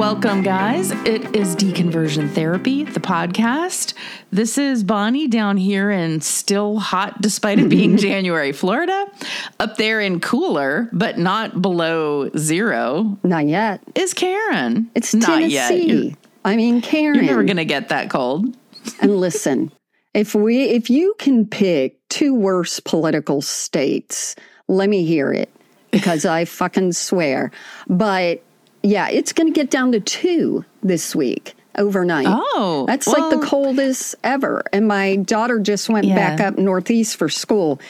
Welcome, guys. It is Deconversion Therapy, the podcast. This is Bonnie down here in still hot, despite it being January, Florida. Up there in cooler, but not below zero, Not yet. is Karen. It's not Tennessee. yet. You're, I mean, Karen. you're never going to get that cold. and listen, if we if you can pick two worse political states, let me hear it because I fucking swear. But yeah, it's going to get down to two this week overnight. Oh, That's like the coldest ever. And my daughter just went Yeah. back up northeast for school.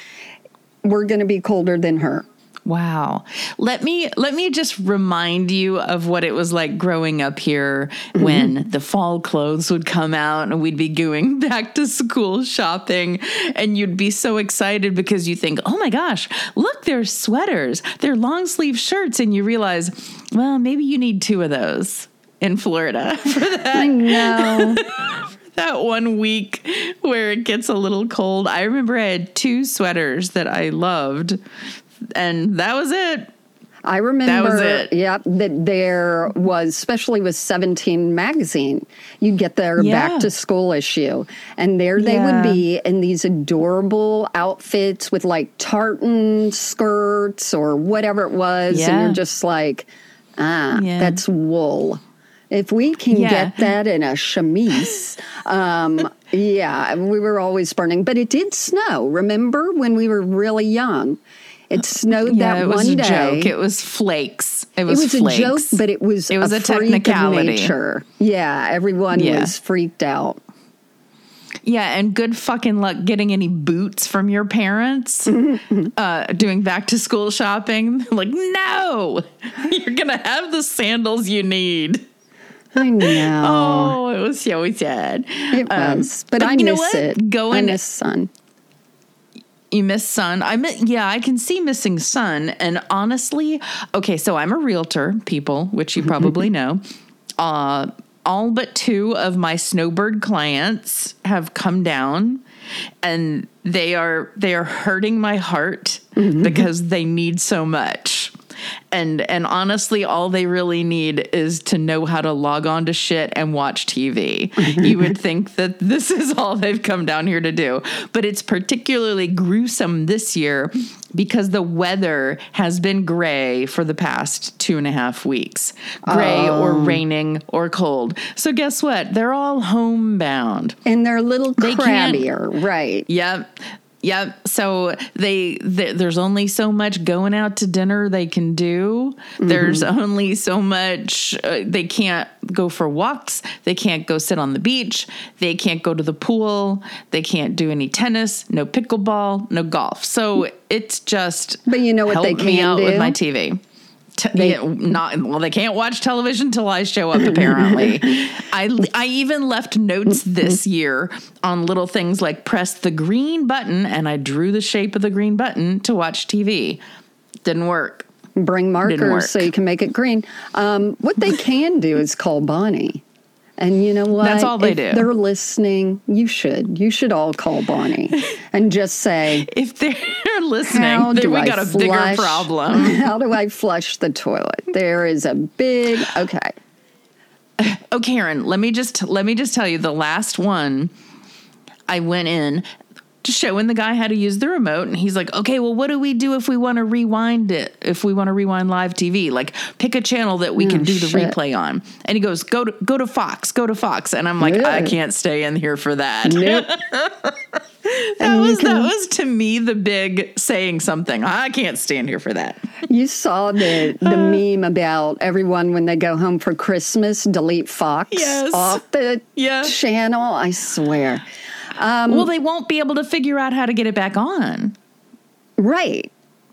We're going to be colder than her. Wow. Let me let me just remind you of what it was like growing up here mm-hmm. when the fall clothes would come out and we'd be going back to school shopping and you'd be so excited because you think, "Oh my gosh, look, there's sweaters. They're long sleeve shirts." And you realize, "Well, maybe you need two of those in Florida for that I know. that one week where it gets a little cold. I remember I had two sweaters that I loved and that was it. I remember, was it. yep, that there was, especially with 17 magazine, you'd get their Yeah. back to school issue. And there they would be in these adorable outfits with like tartan skirts or whatever it was. And you're just like, ah, Yeah. that's wool. If we can Yeah. get that in a chemise, um, yeah, we were always burning. But it did snow. Remember when we were really young? It snowed Yeah, that it was one a day. joke. It was flakes. It It was, was flakes. a joke, but it was It was a of technicality. nature. Yeah, everyone Yeah. was freaked out. yeah, and good fucking luck getting any boots from your parents uh, doing back to school shopping. like, no, you're gonna have the sandals you need. I know Oh, it was so sad. it um, was, but, but I you know miss what? it. I Going- miss sun. You miss sun. I miss, yeah, I can see missing sun. And honestly, okay, so I'm a realtor, people, which you probably know. Uh, all but two of my snowbird clients have come down and they are they are hurting my heart because they need so much. And and honestly, all they really need is to know how to log on to shit and watch TV. you would think that this is all they've come down here to do. But it's particularly gruesome this year because the weather has been gray for the past two and a half weeks. Gray or um. raining or cold. So guess what? They're all homebound. And they're a little They crabbier, right? Yep. Yep. So they, th- there's only so much going out to dinner they can do. There's only so much uh, they can't go for walks. They can't go sit on the beach. They can't go to the pool. They can't do any tennis. No pickleball. No golf. So it's just. But you know what help they me can out with do? my TV. Te- yeah, not well. They can't watch television till I show up. Apparently, I I even left notes this year on little things like press the green button, and I drew the shape of the green button to watch TV. Didn't work. Bring work. markers so you can make it green. Um, what they can do is call Bonnie. And you know what? That's all they if do. They're listening. You should. You should all call Bonnie and just say, If they're listening, How then do we I got a bigger flush- problem. How do I flush the toilet? There is a big okay. Oh, Karen, let me just let me just tell you the last one. I went in just showing the guy how to use the remote, and he's like, "Okay, well, what do we do if we want to rewind it? If we want to rewind live TV, like pick a channel that we can mm, do the replay on." And he goes, "Go to go to Fox, go to Fox," and I'm like, "I can't stay in here for that." Nope. That you was that was to me the big saying something. I can't stand here for that. You saw the the uh. meme about everyone when they go home for Christmas delete Fox Yes. off the Yeah. channel. I swear. Well, they won't be able to figure out how to get it back on. Right.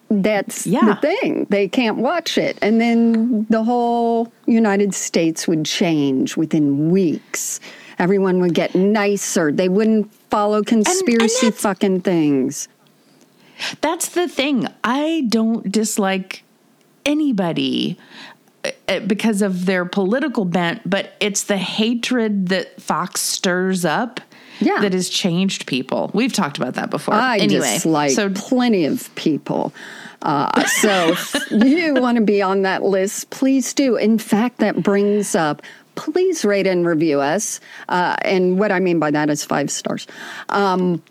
That's Yeah. the thing. They can't watch it. And then the whole United States would change within weeks. Everyone would get nicer. They wouldn't follow conspiracy that's- fucking things. That's the thing. I don't dislike anybody uh, because of their political bent, but it's the hatred that Fox stirs up Yeah. that has changed people. We've talked about that before. I anyway, dislike so plenty of people. Uh, so if you want to be on that list, please do. In fact, that brings up please rate and review us. Uh, and what I mean by that is five stars um,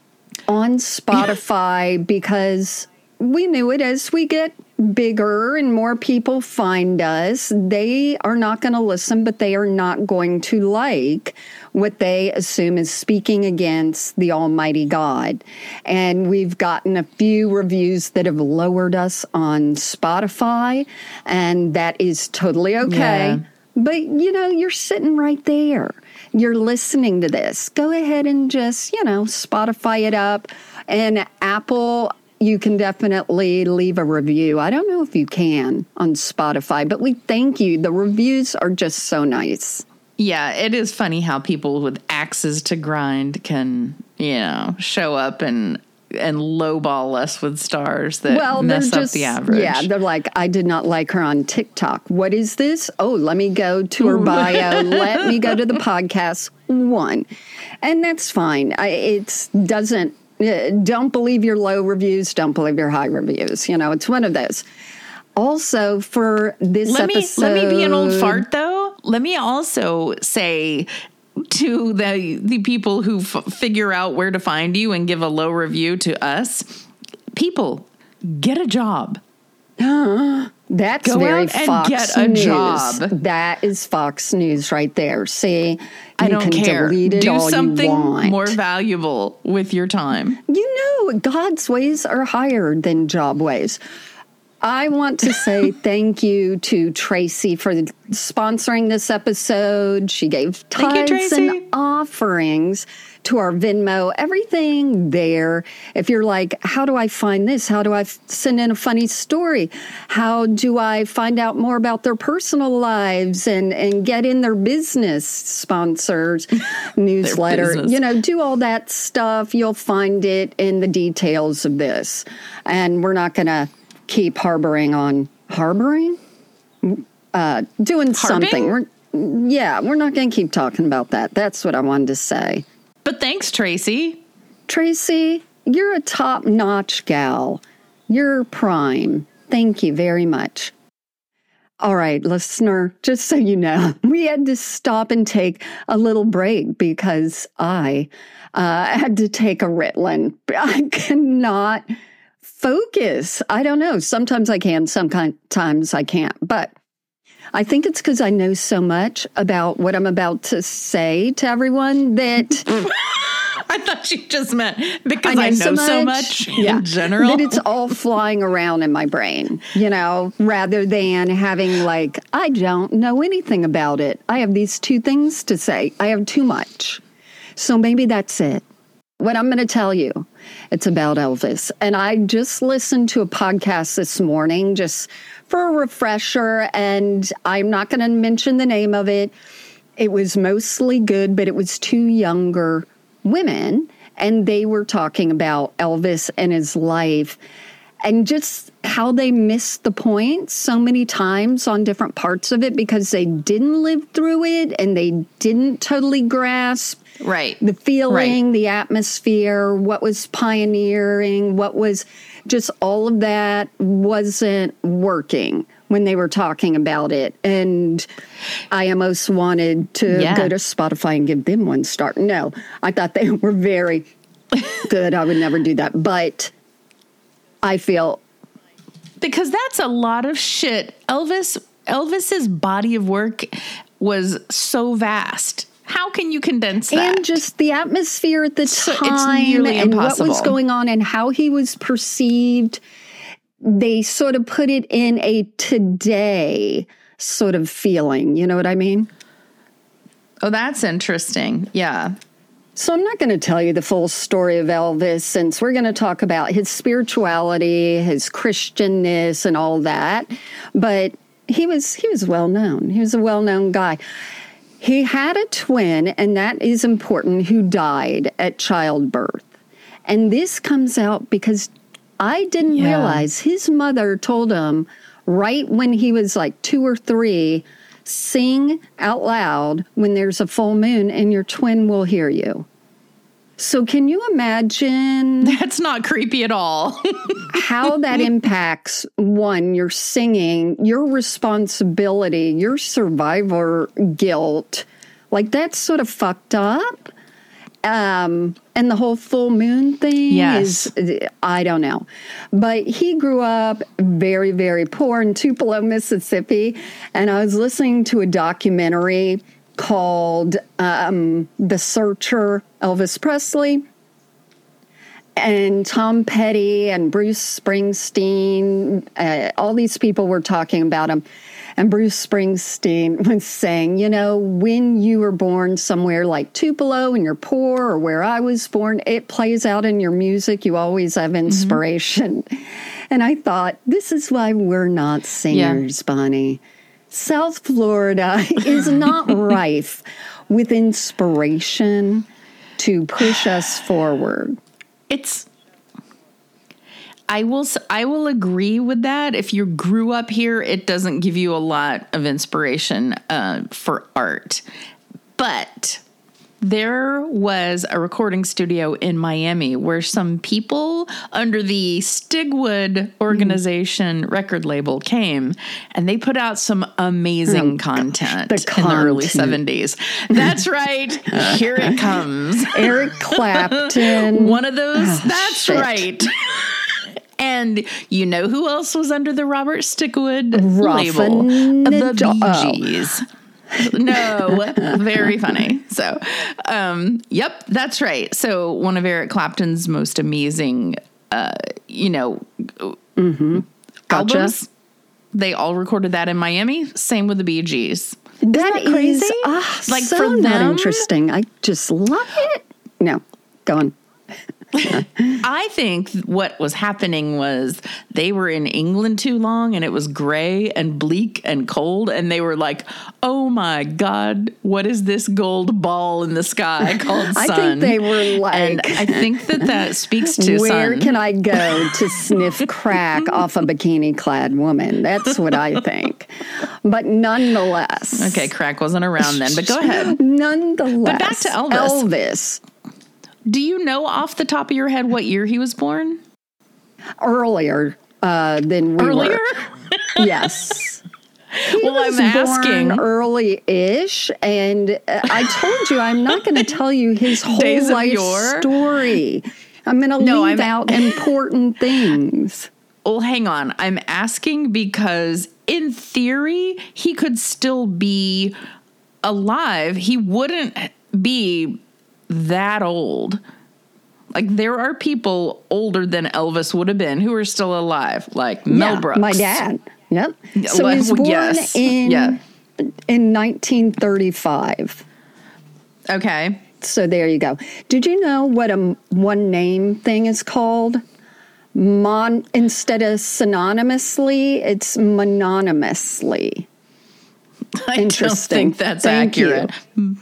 on Spotify because we knew it as we get bigger and more people find us, they are not going to listen, but they are not going to like what they assume is speaking against the Almighty God. And we've gotten a few reviews that have lowered us on Spotify, and that is totally okay. Yeah. But you know, you're sitting right there. You're listening to this. Go ahead and just, you know, Spotify it up. And Apple, you can definitely leave a review. I don't know if you can on Spotify, but we thank you. The reviews are just so nice. Yeah, it is funny how people with axes to grind can, you know, show up and and lowball us with stars that well, mess just, up the average. Yeah, they're like, I did not like her on TikTok. What is this? Oh, let me go to her bio. let me go to the podcast one, and that's fine. I, it doesn't Uh, don't believe your low reviews, don't believe your high reviews. You know, it's one of those. Also, for this let episode, me let me be an old fart though. Let me also say to the the people who f- figure out where to find you and give a low review to us, people get a job. Uh-huh. That's Go very Fox get a News. Job. That is Fox News right there. See, I don't care. Do something more valuable with your time. You know, God's ways are higher than job ways. I want to say thank you to Tracy for sponsoring this episode. She gave tithes and offerings to our Venmo, everything there. If you're like, how do I find this? How do I f- send in a funny story? How do I find out more about their personal lives and, and get in their business sponsors newsletter? Business. You know, do all that stuff. You'll find it in the details of this. And we're not going to keep harboring on harboring, uh, doing Harbing? something. We're, yeah, we're not going to keep talking about that. That's what I wanted to say. But thanks, Tracy. Tracy, you're a top notch gal. You're prime. Thank you very much. All right, listener, just so you know, we had to stop and take a little break because I uh, had to take a Ritalin. I cannot focus. I don't know. Sometimes I can, sometimes I can't. But I think it's because I know so much about what I'm about to say to everyone that. I thought you just meant because I know, I know so, much, so much yeah, in general. That it's all flying around in my brain, you know, rather than having like, I don't know anything about it. I have these two things to say. I have too much. So maybe that's it. What I'm going to tell you, it's about Elvis. And I just listened to a podcast this morning just for a refresher, and I'm not going to mention the name of it. It was mostly good, but it was two younger women, and they were talking about Elvis and his life and just how they missed the point so many times on different parts of it because they didn't live through it and they didn't totally grasp right. The feeling right. the atmosphere what was pioneering what was just all of that wasn't working when they were talking about it. And i almost wanted to yeah. go to spotify and give them one star no i thought they were very good. I would never do that. But i feel because that's a lot of shit. Elvis elvis's body of work was so vast how can you condense that? And just the atmosphere at the so time and impossible. what was going on and how he was perceived. They sort of put it in a today sort of feeling. You know what I mean? Oh, that's interesting. Yeah. So I'm not going to tell you the full story of Elvis since we're going to talk about his spirituality, his Christianness and all that. But he was he was well known. He was a well-known guy. He had a twin, and that is important, who died at childbirth. And this comes out because I didn't yeah. realize his mother told him right when he was like two or three sing out loud when there's a full moon and your twin will hear you. So, can you imagine That's not creepy at all. how that impacts one, your singing, your responsibility, your survivor guilt? Like, that's sort of fucked up. Um, and the whole full moon thing Yes. is, I don't know. But he grew up very, very poor in Tupelo, Mississippi. And I was listening to a documentary called um, The Searcher, Elvis Presley and Tom Petty and Bruce Springsteen, uh, all these people were talking about him. And Bruce Springsteen was saying, you know, when you were born somewhere like Tupelo and you're poor, or where I was born, it plays out in your music. You always have inspiration. And I thought, this is why we're not singers, Bonnie. South Florida is not rife with inspiration to push us forward. it's I will I will agree with that. If you grew up here, it doesn't give you a lot of inspiration uh, for art. But there was a recording studio in Miami where some people under the Stigwood organization record label came and they put out some amazing oh, content the in the early 70s. That's right. Here it comes. Eric Clapton. One of those. Oh, that's shit. right. and you know who else was under the Robert Stigwood label? Ruffin The Jo- Bee oh. No, very funny. So, um, yep, that's right. So, one of Eric Clapton's most amazing, uh, you know, Gotcha. albums. They all recorded that in Miami. Same with the Bee Gees. That that crazy? is, ah, Like, so for them- interesting. I just love it. No, go on. I think what was happening was they were in England too long and it was gray and bleak and cold. And they were like, oh my God, what is this gold ball in the sky called I think they were like, and I think that that speaks to where sun. can I go to sniff crack off a bikini clad woman? That's what I think. But nonetheless. okay, crack wasn't around then, but go ahead. Nonetheless. But back to Elvis. Elvis. Do you know off the top of your head what year he was born? Earlier uh, than we Earlier? were. Yes. He Well, I'm was asking. early-ish, and uh, I told you I'm not going to tell you his whole Days life yore? story. I'm going to No, leave I'm- out important things. Well, hang on. I'm asking because, in theory, he could still be alive. He wouldn't be that old. Like, there are people older than Elvis would have been who are still alive, like Mel yeah, Brooks. my dad. Yep. So well, he was born yes. in Yeah. in 1935. Okay. So there you go. Did you know what a one name thing is called? Mon instead of synonymously, it's mononymously. I Interesting. don't think that's Thank you. accurate.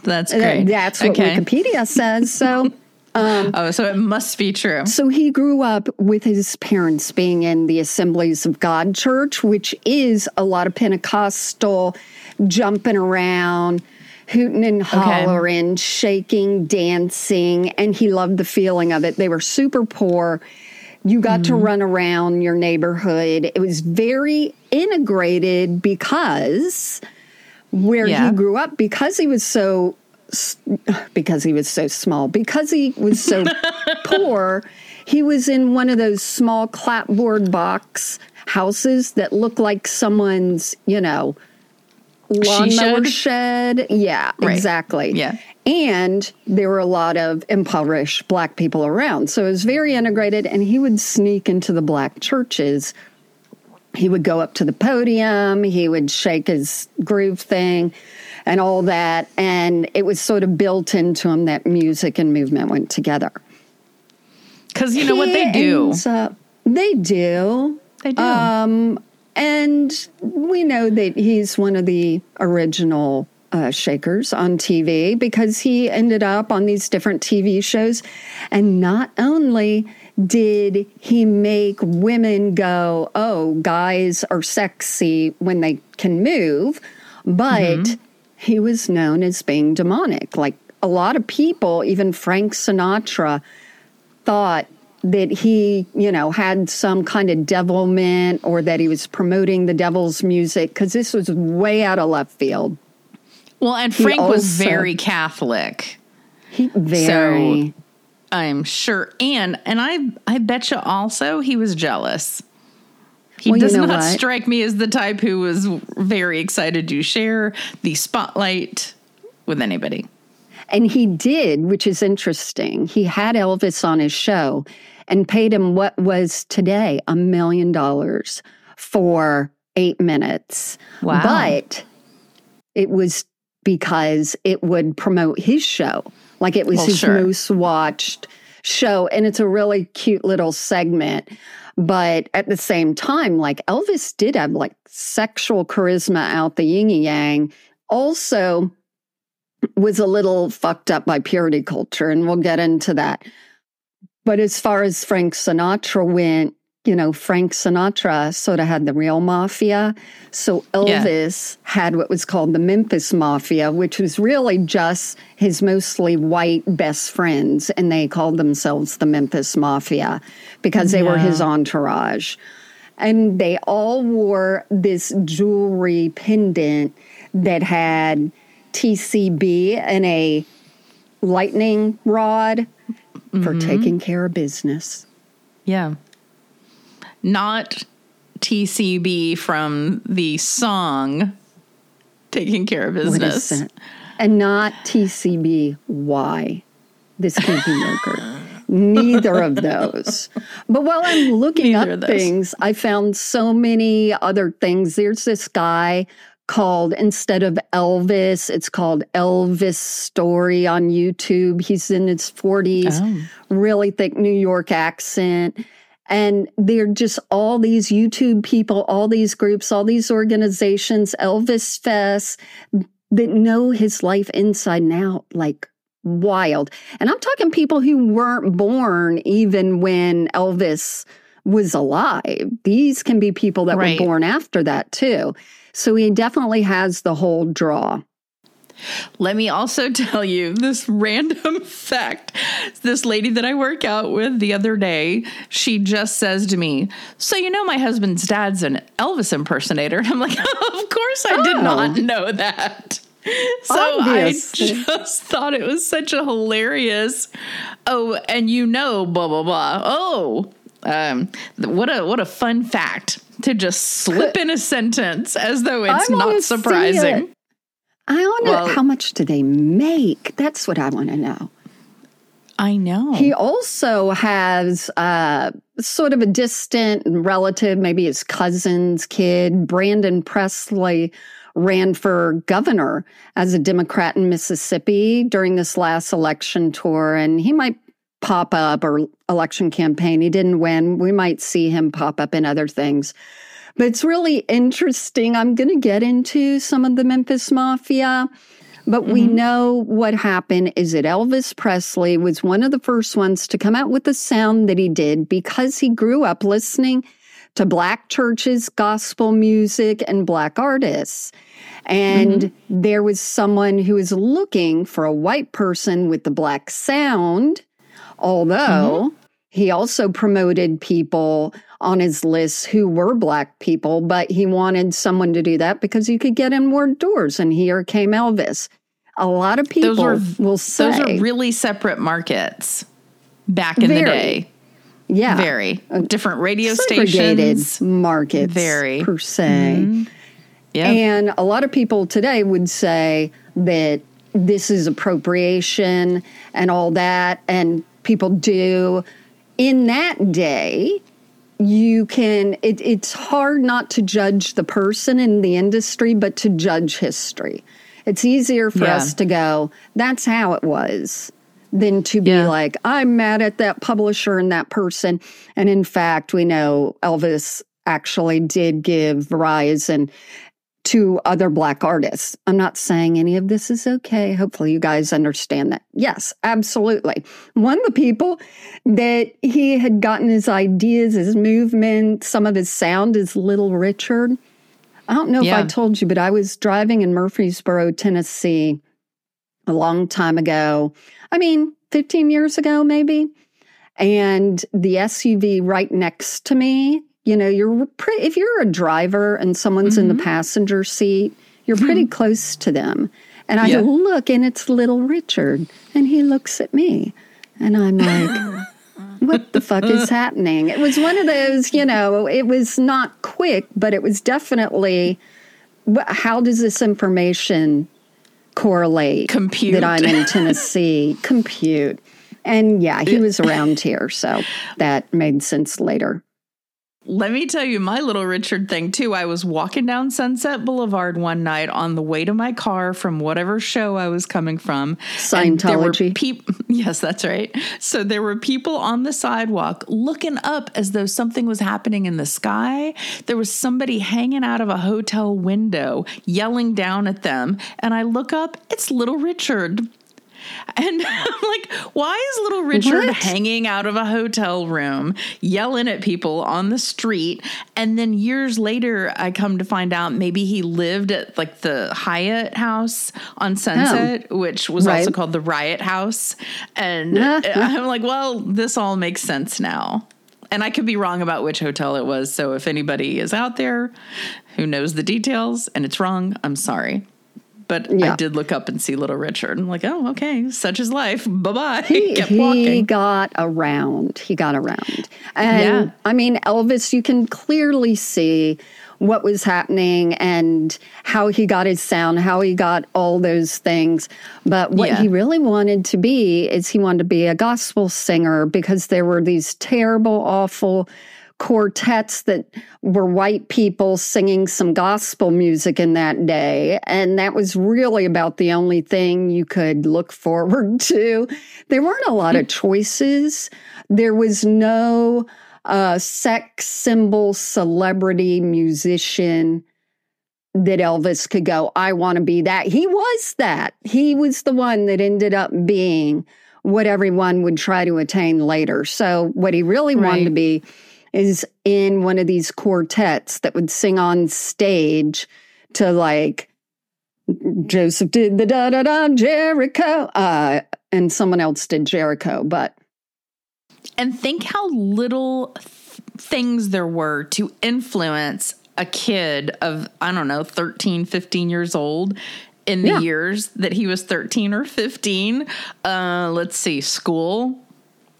That's Uh, great. That's what okay. Wikipedia says. So Oh, so it must be true. So he grew up with his parents being in the Assemblies of God Church, which is a lot of Pentecostal jumping around, hooting and hollering, shaking, dancing, and he loved the feeling of it. They were super poor. You got to Mm-hmm. run around your neighborhood. It was very integrated because where Yeah. he grew up, because he was so because he was so small, because he was so poor, he was in one of those small clapboard box houses that look like someone's, you know, lawnmower shed? shed. Yeah, Right. exactly. Yeah. And there were a lot of impoverished black people around. So it was very integrated, and he would sneak into the black churches he would go up to the podium, he would shake his groove thing and all that. And it was sort of built into him that music and movement went together. Because you know what they do. ends up- they do. They do. Um, and we know that he's one of the original uh, shakers on TV because he ended up on these different TV shows. And not only did he make women go, oh, guys are sexy when they can move, but Mm-hmm. he was known as being demonic. Like, a lot of people, even Frank Sinatra, thought that he, you know, had some kind of devilment or that he was promoting the devil's music because this was way out of left field. Well, and Frank also, was very Catholic. He very. So I'm sure, and and I I bet you also he was jealous. He well, does you know not what? strike me as the type who was very excited to share the spotlight with anybody. And he did, which is interesting. He had Elvis on his show and paid him what was today a million dollars for eight minutes. Wow. But it was because it would promote his show. Like it was well, his sure. most watched show. And it's a really cute little segment. But at the same time, like Elvis did have like sexual charisma out the yin yang. Also, was a little fucked up by purity culture, and we'll get into that. But as far as Frank Sinatra went, you know, Frank Sinatra sort of had the real mafia. So Elvis yeah. had what was called the Memphis Mafia, which was really just his mostly white best friends. And they called themselves the Memphis Mafia because they yeah. were his entourage. And they all wore this jewelry pendant that had TCB and a lightning rod mm-hmm. for taking care of business. Yeah not TCB from the song Taking Care of Business. And not TCB Why. This can't be yogurt. Neither of those. But while I'm looking Neither up things, I found so many other things. There's this guy called instead of Elvis, it's called Elvis Story on YouTube. He's in his 40s, oh. really thick New York accent. And they're just all these YouTube people, all these groups, all these organizations, Elvis Fest, that know his life inside and out, like wild. And I'm talking people who weren't born even when Elvis was alive. These can be people that right. were born after that too. So he definitely has the whole draw. Let me also tell you this random fact. This lady that I work out with the other day, she just says to me, So, you know, my husband's dad's an Elvis impersonator. And I'm like, oh, Of course, I did oh. not know that. So Obvious. I just thought it was such a hilarious. Oh, and you know, blah blah blah. Oh, um, what a what a fun fact to just slip in a sentence as though it's not surprising. I wonder well, how much do they make? That's what I want to know. I know. He also has uh, sort of a distant relative, maybe his cousin's kid, Brandon Presley, ran for governor as a Democrat in Mississippi during this last election tour, and he might pop up or election campaign. He didn't win. We might see him pop up in other things. But it's really interesting. I'm going to get into some of the Memphis Mafia. But mm-hmm. we know what happened is that Elvis Presley was one of the first ones to come out with the sound that he did because he grew up listening to black churches, gospel music, and black artists. And mm-hmm. there was someone who was looking for a white person with the black sound, although mm-hmm. He also promoted people on his list who were black people, but he wanted someone to do that because you could get in more doors. And here came Elvis. A lot of people were, will say those are really separate markets back in very, the day. Yeah, very uh, different radio stations, markets, very per se. Mm-hmm. Yeah, and a lot of people today would say that this is appropriation and all that, and people do. In that day, you can it, it's hard not to judge the person in the industry but to judge history it's easier for yeah. us to go that's how it was than to be yeah. like i'm mad at that publisher and that person and in fact we know elvis actually did give Verizon to other black artists. I'm not saying any of this is okay. Hopefully, you guys understand that. Yes, absolutely. One of the people that he had gotten his ideas, his movement, some of his sound is Little Richard. I don't know yeah. if I told you, but I was driving in Murfreesboro, Tennessee a long time ago. I mean, 15 years ago, maybe. And the SUV right next to me, you know, you're pretty, if you're a driver and someone's mm-hmm. in the mm-hmm. passenger seat, you're pretty mm-hmm. close to them. And I yeah. look and it's little Richard and he looks at me and I'm like, what the fuck is happening? It was one of those, you know, it was not quick, but it was definitely how does this information correlate compute that I'm in Tennessee? compute. And yeah, he was around here, so that made sense later. Let me tell you my little Richard thing too. I was walking down Sunset Boulevard one night on the way to my car from whatever show I was coming from. Scientology. Peop- yes, that's right. So there were people on the sidewalk looking up as though something was happening in the sky. There was somebody hanging out of a hotel window yelling down at them. And I look up, it's little Richard. And I'm like, why is little Richard what? hanging out of a hotel room, yelling at people on the street? And then years later, I come to find out maybe he lived at like the Hyatt house on Sunset, oh. which was right. also called the Riot House. And I'm like, well, this all makes sense now. And I could be wrong about which hotel it was. So if anybody is out there who knows the details and it's wrong, I'm sorry. But yeah. I did look up and see Little Richard. I'm like, oh, okay, such is life. Bye bye. He, he got around. He got around. And yeah. I mean, Elvis, you can clearly see what was happening and how he got his sound, how he got all those things. But what yeah. he really wanted to be is he wanted to be a gospel singer because there were these terrible, awful quartets that were white people singing some gospel music in that day. And that was really about the only thing you could look forward to. There weren't a lot of choices. There was no uh, sex symbol celebrity musician that Elvis could go, I want to be that. He was that. He was the one that ended up being what everyone would try to attain later. So, what he really right. wanted to be is in one of these quartets that would sing on stage to like Joseph did the da da da Jericho, uh, and someone else did Jericho, but. And think how little th- things there were to influence a kid of, I don't know, 13, 15 years old in the yeah. years that he was 13 or 15. Uh, let's see, school,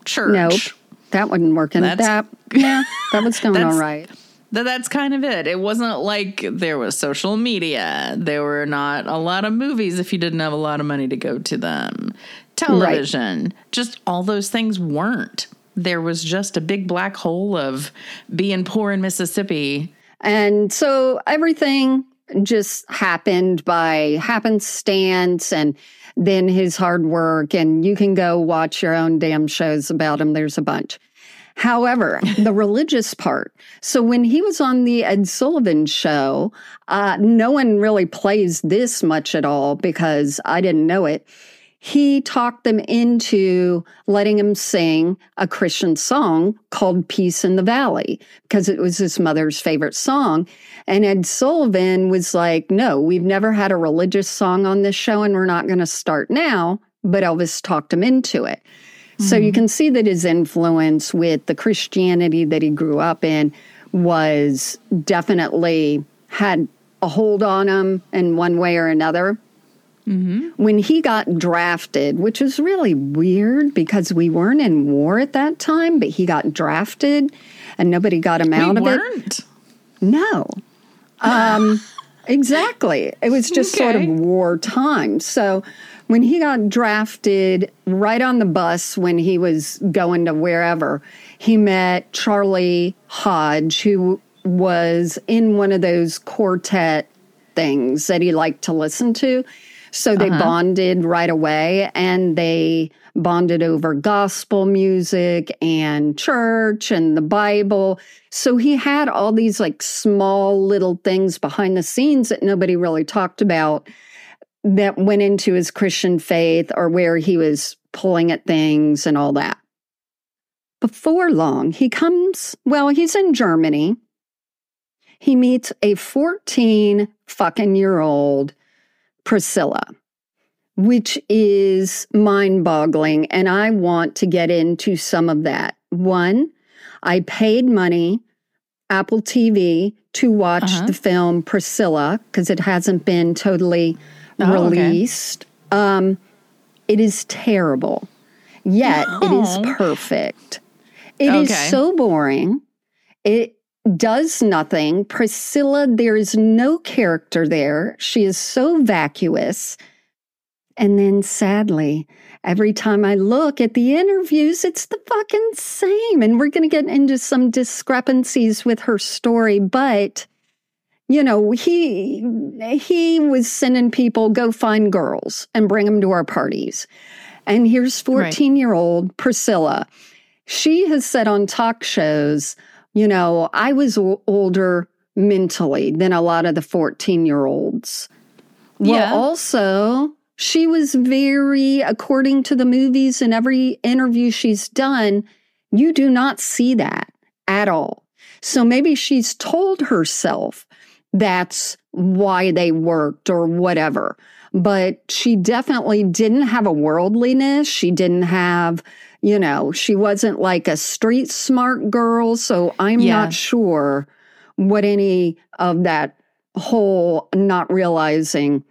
church. Nope that wasn't working. That's, that yeah, that was going all right. That, that's kind of it. It wasn't like there was social media. There were not a lot of movies if you didn't have a lot of money to go to them. Television, right. just all those things weren't. There was just a big black hole of being poor in Mississippi. And so everything just happened by happenstance and then his hard work. And you can go watch your own damn shows about him. There's a bunch. However, the religious part. So when he was on the Ed Sullivan show, uh, no one really plays this much at all because I didn't know it he talked them into letting him sing a Christian song called Peace in the Valley because it was his mother's favorite song. And Ed Sullivan was like, No, we've never had a religious song on this show and we're not going to start now. But Elvis talked him into it. Mm-hmm. So you mm-hmm. can see that his influence with the Christianity that he grew up in was definitely had a hold on him in one way or another. Mm-hmm. When he got drafted, which is really weird because we weren't in war at that time, but he got drafted and nobody got him out we of weren't. it. No. Um, exactly. It was just okay. sort of war time. So when he got drafted right on the bus when he was going to wherever, he met Charlie Hodge, who was in one of those quartet things that he liked to listen to. So they uh-huh. bonded right away and they bonded over gospel music and church and the Bible. So he had all these like small little things behind the scenes that nobody really talked about that went into his Christian faith or where he was pulling at things and all that. Before long, he comes, well, he's in Germany. He meets a 14 fucking year old Priscilla. which is mind boggling. And I want to get into some of that. One, I paid money, Apple TV, to watch uh-huh. the film Priscilla because it hasn't been totally oh, released. Okay. Um, it is terrible, yet no. it is perfect. It okay. is so boring. It does nothing. Priscilla, there is no character there. She is so vacuous. And then sadly, every time I look at the interviews, it's the fucking same. And we're going to get into some discrepancies with her story, but you know, he he was sending people go find girls and bring them to our parties. And here's 14-year-old right. Priscilla. She has said on talk shows, you know, I was older mentally than a lot of the 14-year-olds. Well, yeah. also, she was very, according to the movies and every interview she's done, you do not see that at all. So maybe she's told herself that's why they worked or whatever. But she definitely didn't have a worldliness. She didn't have, you know, she wasn't like a street smart girl. So I'm yeah. not sure what any of that whole not realizing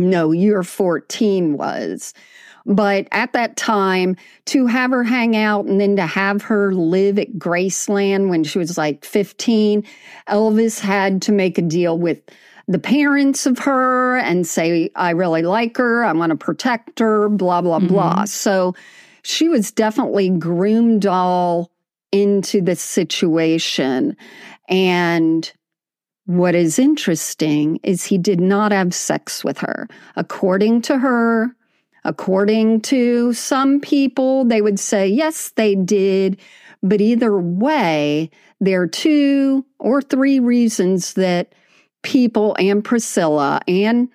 no, you're 14 was. But at that time, to have her hang out and then to have her live at Graceland when she was like 15, Elvis had to make a deal with the parents of her and say, I really like her, I want to protect her, blah, blah, mm-hmm. blah. So she was definitely groomed all into the situation. And what is interesting is he did not have sex with her. According to her, according to some people, they would say, yes, they did. But either way, there are two or three reasons that people and Priscilla and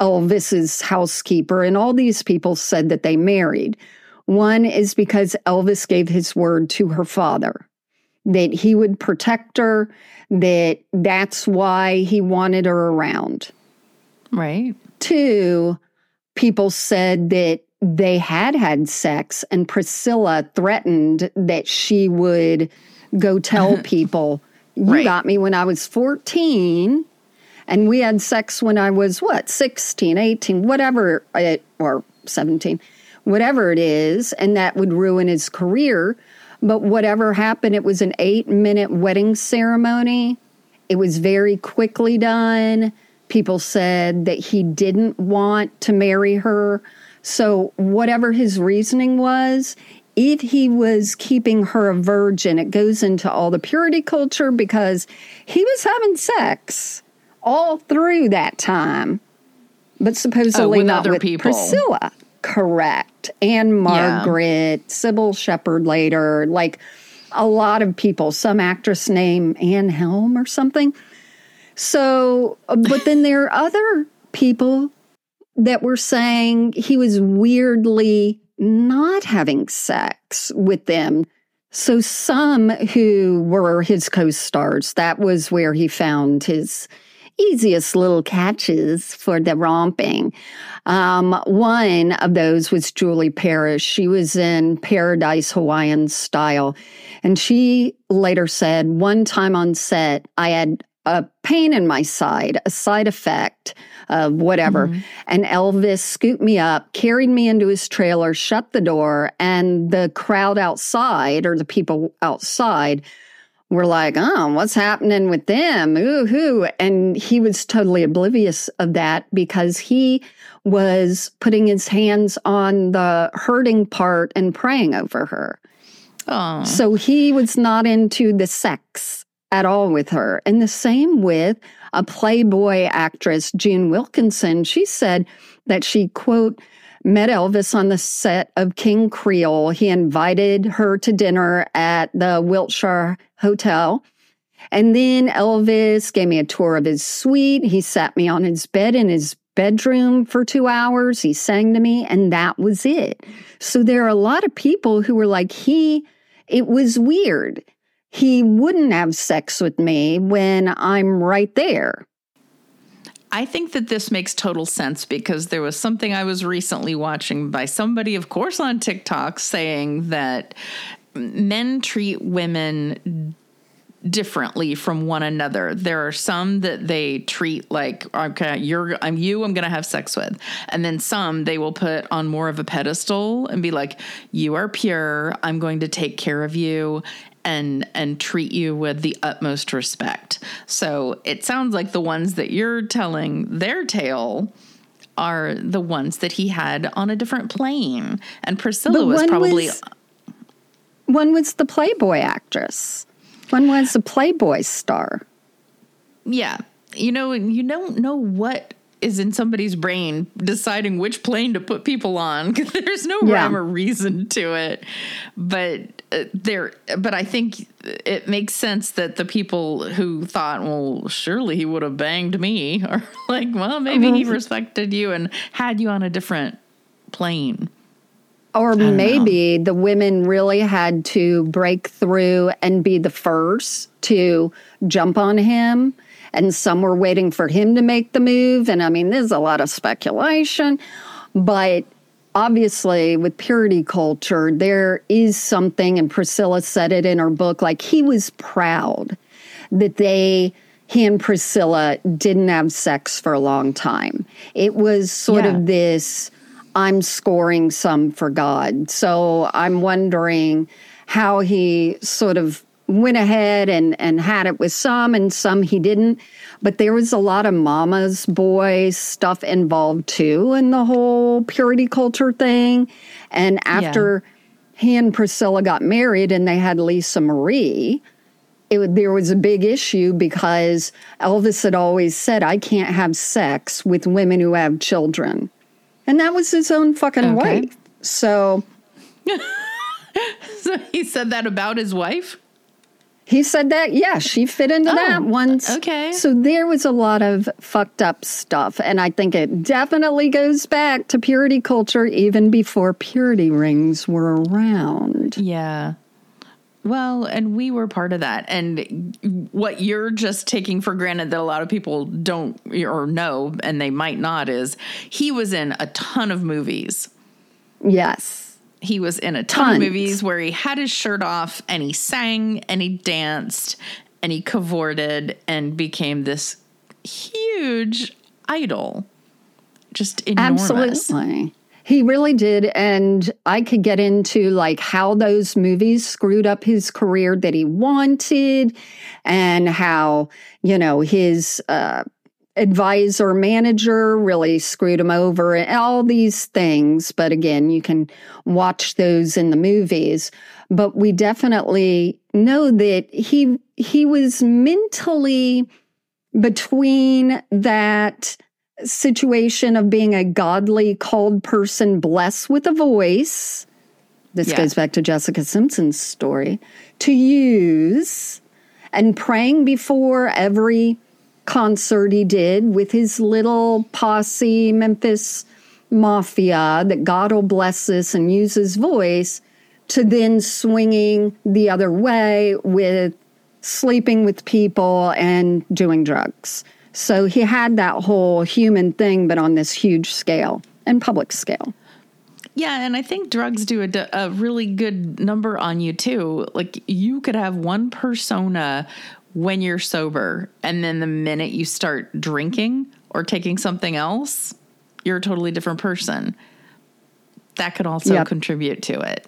Elvis's housekeeper and all these people said that they married. One is because Elvis gave his word to her father that he would protect her, that that's why he wanted her around. Right. Two, people said that they had had sex, and Priscilla threatened that she would go tell people, You right. got me when I was 14. And we had sex when I was what, 16, 18, whatever, it, or 17, whatever it is. And that would ruin his career. But whatever happened, it was an eight minute wedding ceremony. It was very quickly done. People said that he didn't want to marry her. So, whatever his reasoning was, if he was keeping her a virgin, it goes into all the purity culture because he was having sex all through that time, but oh, supposedly oh, not with people. Priscilla. Correct. And Margaret, yeah. Cybill Shepherd later, like a lot of people, some actress named Anne Helm or something. So, uh, but then there are other people that were saying he was weirdly not having sex with them. So, some who were his co stars, that was where he found his easiest little catches for the romping. Um, one of those was Julie Parrish. She was in Paradise Hawaiian Style. And she later said, one time on set, I had a pain in my side, a side effect of whatever. Mm-hmm. And Elvis scooped me up, carried me into his trailer, shut the door, and the crowd outside or the people outside were like, oh, what's happening with them? Ooh, hoo. And he was totally oblivious of that because he was putting his hands on the hurting part and praying over her. Aww. So he was not into the sex at all with her. And the same with a Playboy actress, June Wilkinson. She said that she, quote, met Elvis on the set of King Creole. He invited her to dinner at the Wilshire Hotel. And then Elvis gave me a tour of his suite. He sat me on his bed in his bedroom for two hours. He sang to me, and that was it. So there are a lot of people who were like, he, it was weird. He wouldn't have sex with me when I'm right there. I think that this makes total sense because there was something I was recently watching by somebody, of course, on TikTok saying that men treat women differently from one another. There are some that they treat like okay, you're I'm you, I'm going to have sex with. And then some they will put on more of a pedestal and be like you are pure, I'm going to take care of you and and treat you with the utmost respect. So, it sounds like the ones that you're telling their tale are the ones that he had on a different plane. And Priscilla was probably was- One was the Playboy actress. One was the Playboy star. Yeah. You know, you don't know what is in somebody's brain deciding which plane to put people on there's no Yeah. rhyme or reason to it. But there but I think it makes sense that the people who thought, well, surely he would have banged me are like, well, maybe he mm-hmm. respected you and had you on a different plane. Or maybe the women really had to break through and be the first to jump on him. And some were waiting for him to make the move. And I mean, there's a lot of speculation. But obviously, with purity culture, there is something, and Priscilla said it in her book like he was proud that they. He and Priscilla didn't have sex for a long time. It was sort Yeah. of this I'm scoring some for God. So I'm wondering how he sort of went ahead and, and had it with some and some he didn't. But there was a lot of mama's boy stuff involved too in the whole purity culture thing. And after he and Priscilla got married and they had Lisa Marie, it, there was a big issue because Elvis had always said, I can't have sex with women who have children. And that was his own fucking Okay. wife. So So he said that about his wife? He said that, yeah, she fit into Oh, that once. okay. So there was a lot of fucked up stuff. And I think it definitely goes back to purity culture even before purity rings were around. Yeah. Well, and we were part of that. And what you're just taking for granted that a lot of people don't or know, and they might not, is he was in a ton of movies. Yes. He was in a ton of movies where he had his shirt off and he sang and he danced and he cavorted and became this huge idol. Just enormous. Absolutely. He really did. And I could get into like how those movies screwed up his career that he wanted and how, you know, his uh, advisor manager really screwed him over and all these things. But again, you can watch those in the movies. But we definitely know that he he was mentally between that situation of being a godly called person blessed with a voice this Yeah. goes back to jessica simpson's story to use and praying before every concert he did with his little posse memphis mafia that god will bless this and use his voice to then swinging the other way with sleeping with people and doing drugs. So he had that whole human thing, but on this huge scale and public scale. Yeah, and I think drugs do a really good number on you too. Like you could have one persona when you're sober, and then the minute you start drinking or taking something else, you're a totally different person. That could also Yep. contribute to it.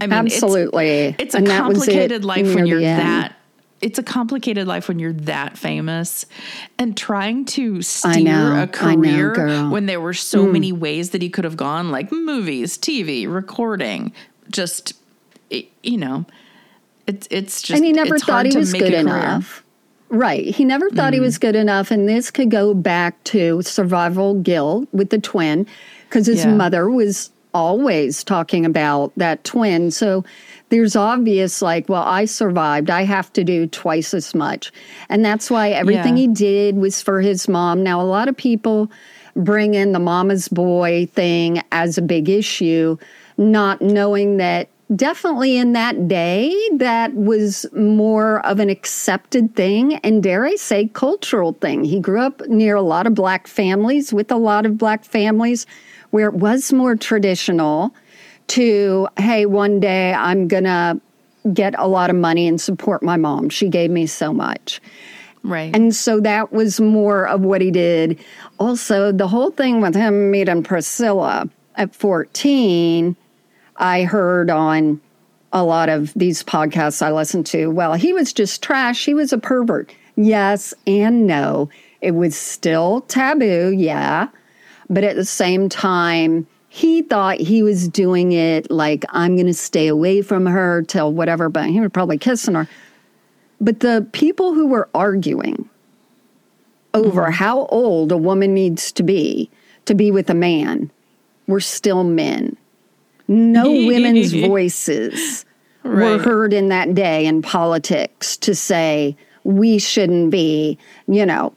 I mean, it's- Absolutely. It's, a And that it complicated life when you're that. It's a complicated life when you're that famous, and trying to steer know, a know, career girl. when there were so hmm. many ways that he could have gone, like movies, TV, recording, just you know, it's it's just and he never it's thought he was good enough. Right. He never thought Mm. he was good enough. And this could go back to survival guilt with the twin because his Yeah. mother was always talking about that twin. So there's obvious, like, well, I survived. I have to do twice as much. And that's why everything Yeah. he did was for his mom. Now, a lot of people bring in the mama's boy thing as a big issue, not knowing that definitely in that day, that was more of an accepted thing and, dare I say, cultural thing. He grew up near a lot of black families, with a lot of black families, where it was more traditional to, hey, one day I'm going to get a lot of money and support my mom. She gave me so much. Right. And so that was more of what he did. Also, the whole thing with him meeting Priscilla at 14, I heard on a lot of these podcasts I listened to. Well, he was just trash. He was a pervert. Yes and no. It was still taboo, yeah. But at the same time, he thought he was doing it like, I'm going to stay away from her till whatever, but he was probably kissing her. But the people who were arguing over mm-hmm. how old a woman needs to be to be with a man were still men. No women's voices right. were heard in that day in politics to say we shouldn't be, you know,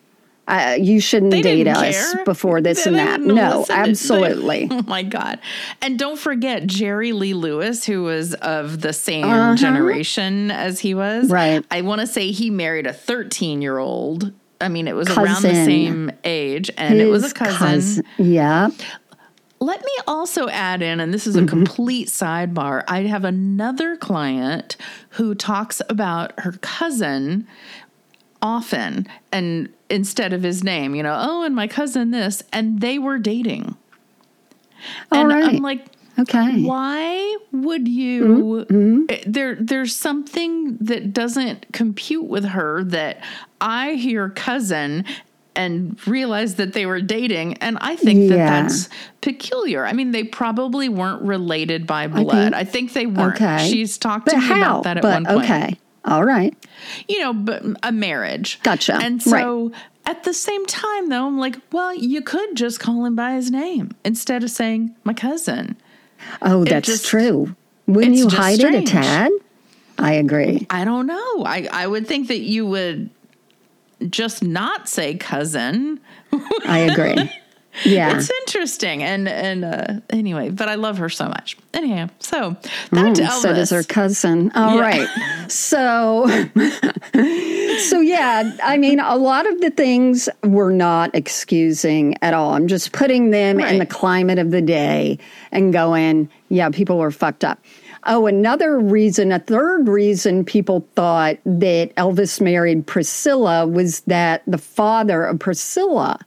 uh, you shouldn't they date us care. before this they and that. No, absolutely. oh my God. And don't forget Jerry Lee Lewis, who was of the same uh-huh. generation as he was. Right. I want to say he married a 13 year old. I mean, it was cousin. around the same age, and His it was a cousin. cousin. Yeah. Let me also add in, and this is a mm-hmm. complete sidebar. I have another client who talks about her cousin often and instead of his name, you know, oh, and my cousin this, and they were dating. All and right. I'm like, okay. Why would you mm-hmm. Eh, there there's something that doesn't compute with her that I hear cousin and realize that they were dating and i think that yeah. that's peculiar i mean they probably weren't related by blood i think, I think they weren't okay. she's talked but to me about that at but, one point okay all right. You know, but a marriage. Gotcha. And so right. at the same time, though, I'm like, well, you could just call him by his name instead of saying my cousin. Oh, that's just, true. Wouldn't you hide strange. it a tad? I agree. I don't know. I, I would think that you would just not say cousin. I agree. Yeah. It's interesting. And and uh, anyway, but I love her so much. Anyhow, so back mm. So does her cousin. All yeah. right. So so yeah, I mean a lot of the things we're not excusing at all. I'm just putting them right. in the climate of the day and going, yeah, people were fucked up. Oh, another reason, a third reason people thought that Elvis married Priscilla was that the father of Priscilla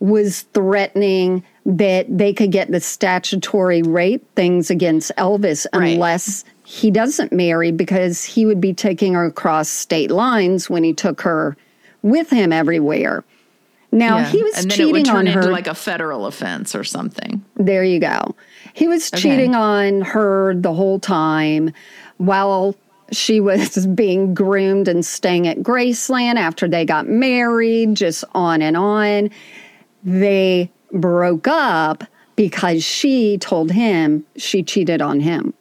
was threatening that they could get the statutory rape things against Elvis right. unless he doesn't marry because he would be taking her across state lines when he took her with him everywhere. Now yeah. he was and then cheating it would turn on her into like a federal offense or something. There you go. He was okay. cheating on her the whole time while she was being groomed and staying at Graceland after they got married, just on and on they broke up because she told him she cheated on him.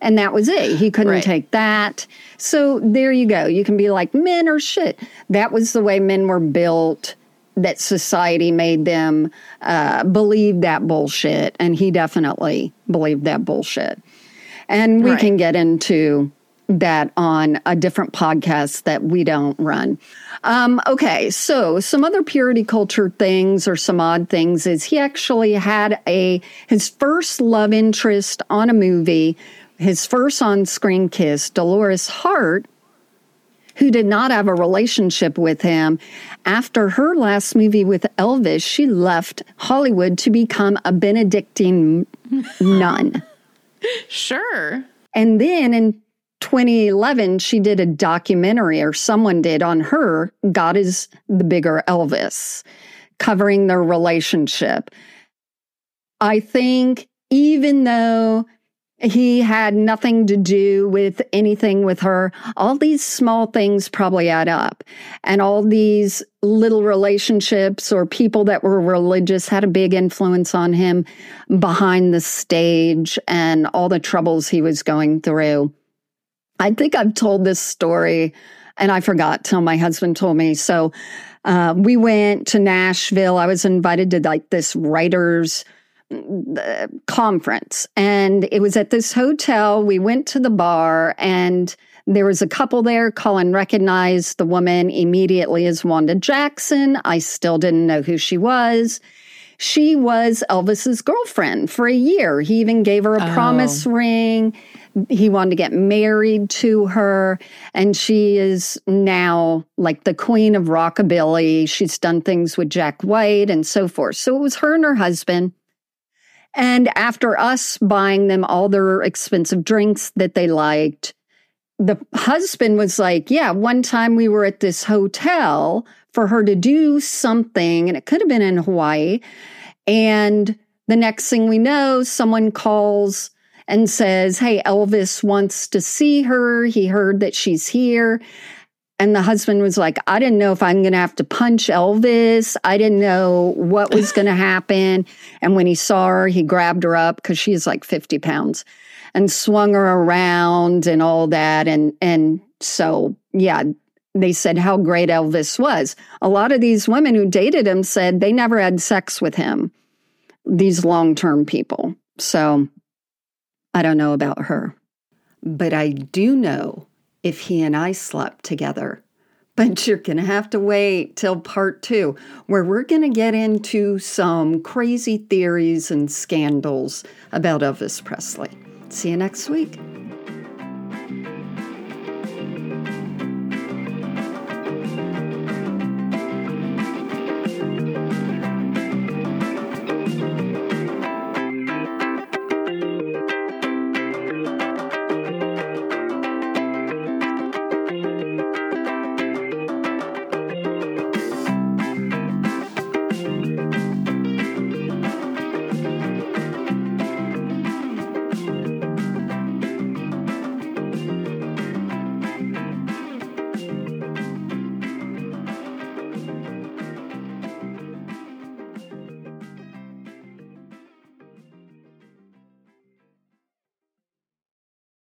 And that was it. He couldn't right. take that. So there you go. You can be like, men are shit. That was the way men were built, that society made them uh, believe that bullshit. And he definitely believed that bullshit. And we right. can get into that on a different podcast that we don't run. Um, okay, so some other purity culture things or some odd things is he actually had a his first love interest on a movie, his first on-screen kiss, Dolores Hart, who did not have a relationship with him. After her last movie with Elvis, she left Hollywood to become a Benedictine nun. Sure. And then in 2011, she did a documentary, or someone did on her, God is the Bigger Elvis, covering their relationship. I think even though he had nothing to do with anything with her, all these small things probably add up. And all these little relationships or people that were religious had a big influence on him behind the stage and all the troubles he was going through. I think I've told this story and I forgot till my husband told me. So uh, we went to Nashville. I was invited to like this writers Uh, conference, and it was at this hotel. We went to the bar, and there was a couple there. Colin recognized the woman immediately as Wanda Jackson. I still didn't know who she was. She was Elvis's girlfriend for a year. He even gave her a oh. promise ring. He wanted to get married to her. And she is now like the queen of rockabilly. She's done things with Jack White and so forth. So it was her and her husband. And after us buying them all their expensive drinks that they liked, the husband was like, Yeah, one time we were at this hotel for her to do something, and it could have been in Hawaii. And the next thing we know, someone calls and says, Hey, Elvis wants to see her. He heard that she's here. And the husband was like, I didn't know if I'm going to have to punch Elvis. I didn't know what was going to happen. And when he saw her, he grabbed her up because she's like 50 pounds and swung her around and all that. And, and so, yeah, they said how great Elvis was. A lot of these women who dated him said they never had sex with him, these long term people. So I don't know about her. But I do know if he and I slept together. But you're going to have to wait till part two, where we're going to get into some crazy theories and scandals about Elvis Presley. See you next week.